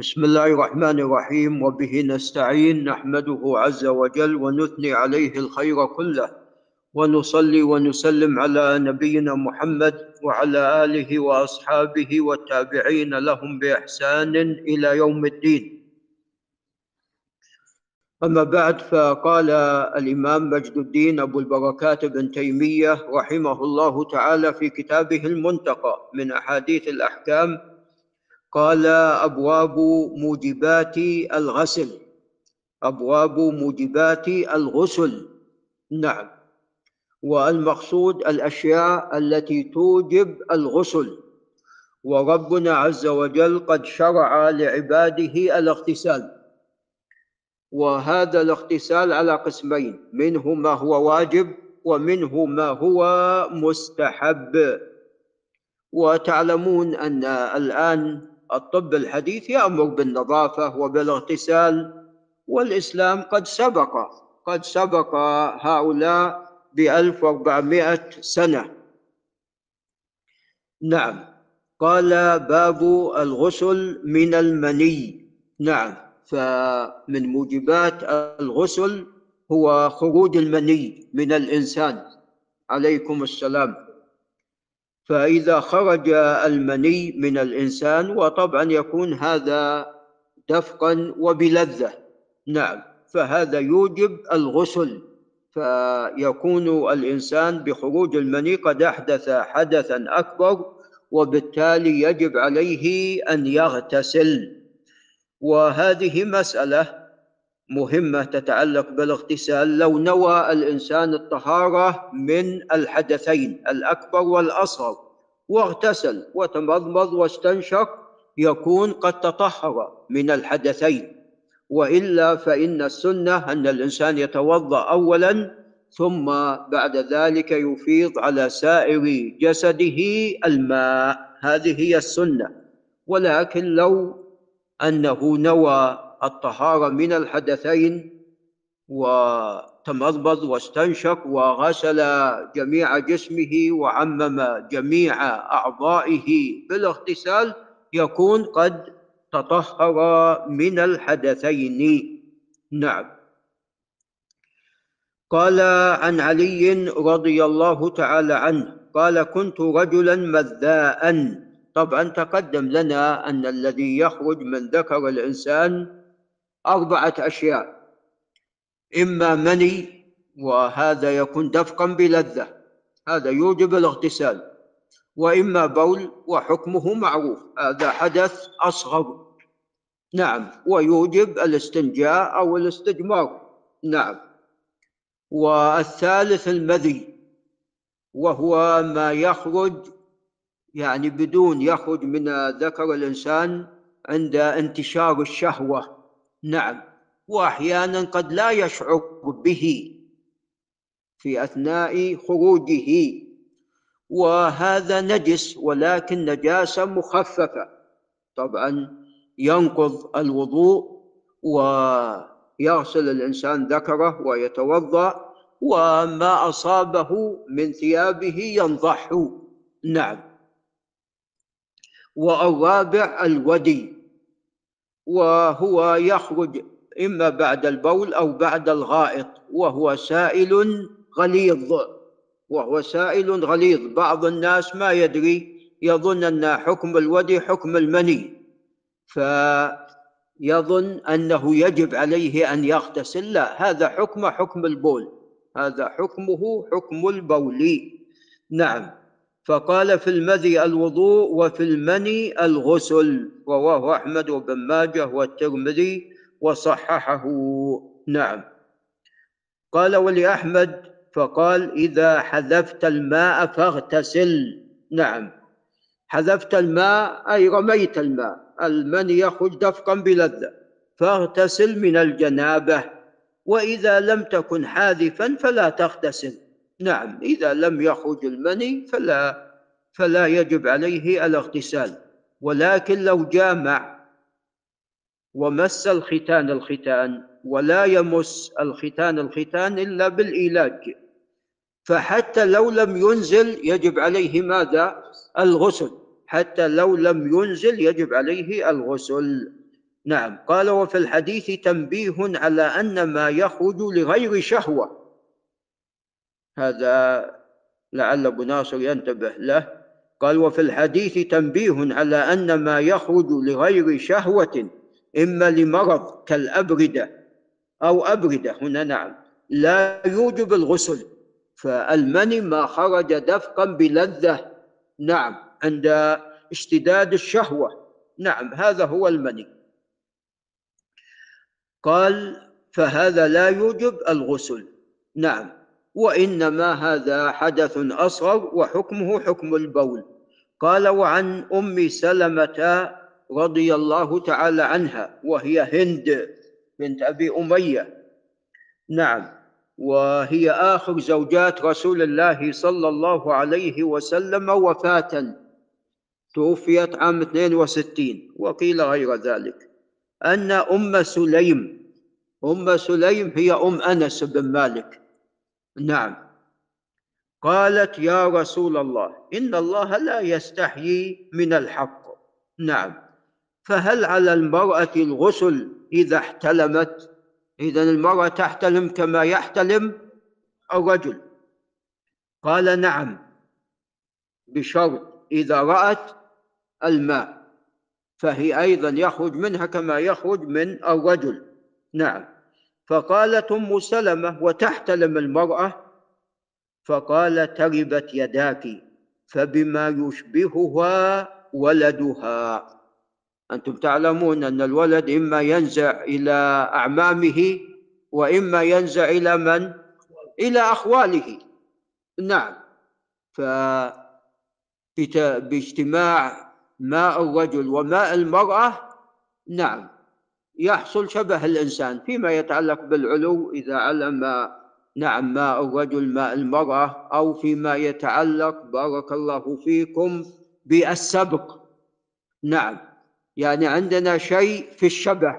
بسم الله الرحمن الرحيم. وبه نستعين نحمده عز وجل ونثني عليه الخير كله. ونصلي ونسلم على نبينا محمد وعلى آله وأصحابه والتابعين لهم بإحسان إلى يوم الدين. أما بعد فقال الإمام مجد الدين أبو البركات بن تيمية رحمه الله تعالى في كتابه المنتقى من أحاديث الأحكام قال أبواب موجبات الغسل. أبواب موجبات الغسل. نعم. والمقصود الأشياء التي توجب الغسل. وربنا عز وجل قد شرع لعباده الاغتسال. وهذا الاغتسال على قسمين منه ما هو واجب ومنه ما هو مستحب. وتعلمون أن الآن الطب الحديث يأمر بالنظافة وبالاغتسال والإسلام قد سبق قد سبق هؤلاء بألف وأربعمائة سنة. نعم. قال باب الغسل من المني. نعم. فمن موجبات الغسل هو خروج المني من الإنسان. عليكم السلام. فإذا خرج المني من الإنسان وطبعا يكون هذا دفقا وبلذة. نعم فهذا يوجب الغسل. فيكون الإنسان بخروج المني قد أحدث حدثا أكبر وبالتالي يجب عليه أن يغتسل. وهذه مسألة مهمة تتعلق بالاغتسال لو نوى الإنسان الطهارة من الحدثين الأكبر والأصغر واغتسل وتمضمض واستنشق يكون قد تطهر من الحدثين. وإلا فإن السنة أن الإنسان يتوضأ أولا ثم بعد ذلك يفيض على سائر جسده الماء. هذه هي السنة. ولكن لو أنه نوى الطهارة من الحدثين وتمضمض واستنشق وغسل جميع جسمه وعمم جميع أعضائه. بالاغتسال يكون قد تطهر من الحدثين. نعم. قال عن علي رضي الله تعالى عنه قال كنت رجلا مذاء طبعا تقدم لنا أن الذي يخرج من ذكر الإنسان أربعة أشياء. إما مني وهذا يكون دفقا بلذة هذا يوجب الاغتسال. وإما بول وحكمه معروف هذا حدث أصغر. نعم ويوجب الاستنجاء أو الاستجمار. نعم. والثالث المذي وهو ما يخرج يعني بدون يخرج من ذكر الإنسان عند انتشار الشهوة. نعم. وأحيانا قد لا يشعر به في أثناء خروجه. وهذا نجس ولكن نجاسة مخففة. طبعا ينقض الوضوء ويغسل الإنسان ذكره ويتوضأ وما أصابه من ثيابه ينضح. نعم. والرابع الودي. وهو يخرج إما بعد البول أو بعد الغائط وهو سائل غليظ. وهو سائل غليظ. بعض الناس ما يدري يظن أن حكم الودي حكم المني. فيظن أنه يجب عليه أن يغتسل. لا هذا حكم حكم البول. هذا حكمه حكم البول. نعم. فقال في المذي الوضوء وفي المني الغسل رواه أحمد وابن ماجه والترمذي وصححه. نعم. قال ولأحمد فقال إذا حذفت الماء فاغتسل. نعم. حذفت الماء أي رميت الماء المني يخرج دفقا بلذة. فاغتسل من الجنابة وإذا لم تكن حاذفا فلا تغتسل. نعم إذا لم يخرج المني فلا فلا يجب عليه الاغتسال. ولكن لو جامع ومس الختان الختان ولا يمس الختان الختان إلا بالإيلاج فحتى لو لم ينزل يجب عليه ماذا؟ الغسل. حتى لو لم ينزل يجب عليه الغسل. نعم قال وفي الحديث تنبيه على أن ما يخرج لغير شهوة. هذا لعل أبو ناصر ينتبه له قال وفي الحديث تنبيه على أن ما يخرج لغير شهوة إما لمرض كالأبردة أو أبردة. هنا نعم. لا يوجب الغسل. فالمني ما خرج دفقا بلذة. نعم. عند اشتداد الشهوة. نعم هذا هو المني. قال فهذا لا يوجب الغسل. نعم. وإنما هذا حدث أصغر وحكمه حكم البول. قال وعن أم سلمة رضي الله تعالى عنها وهي هند بنت أبي أمية. نعم وهي آخر زوجات رسول الله صلى الله عليه وسلم وفاة. توفيت عام 62 وقيل غير ذلك. أن أم سليم أم سليم هي أم أنس بن مالك. نعم. قالت يا رسول الله إن الله لا يستحيي من الحق. نعم. فهل على المرأة الغسل إذا احتلمت؟ إذا المرأة تحتلم كما يحتلم الرجل. قال نعم بشرط إذا رأت الماء فهي أيضا يخرج منها كما يخرج من الرجل. نعم. فقالت أم سلمة وتحتلم المرأة فقال تربت يداك فبما يشبهها ولدها. أنتم تعلمون أن الولد إما ينزع إلى أعمامه وإما ينزع إلى من؟ إلى أخواله. نعم. ف باجتماع ماء الرجل وماء المرأة نعم. يحصل شبه الإنسان فيما يتعلق بالعلو إذا علم نعم ماء الرجل ماء المرأة أو فيما يتعلق بارك الله فيكم بالسبق. نعم يعني عندنا شيء في الشبه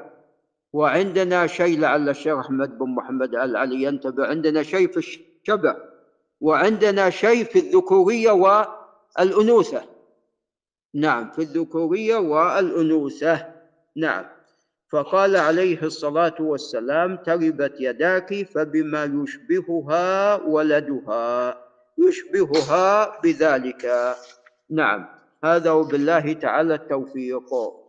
وعندنا شيء لعل الشيخ أحمد بن محمد آل علي ينتبه عندنا شيء في الشبه وعندنا شيء في الذكورية والأنوثة. نعم في الذكورية والأنوثة. نعم. فقال عليه الصلاة والسلام تربت يداك فبما يشبهها ولدها. يشبهها بذلك. نعم. هذا وبالله تعالى التوفيق.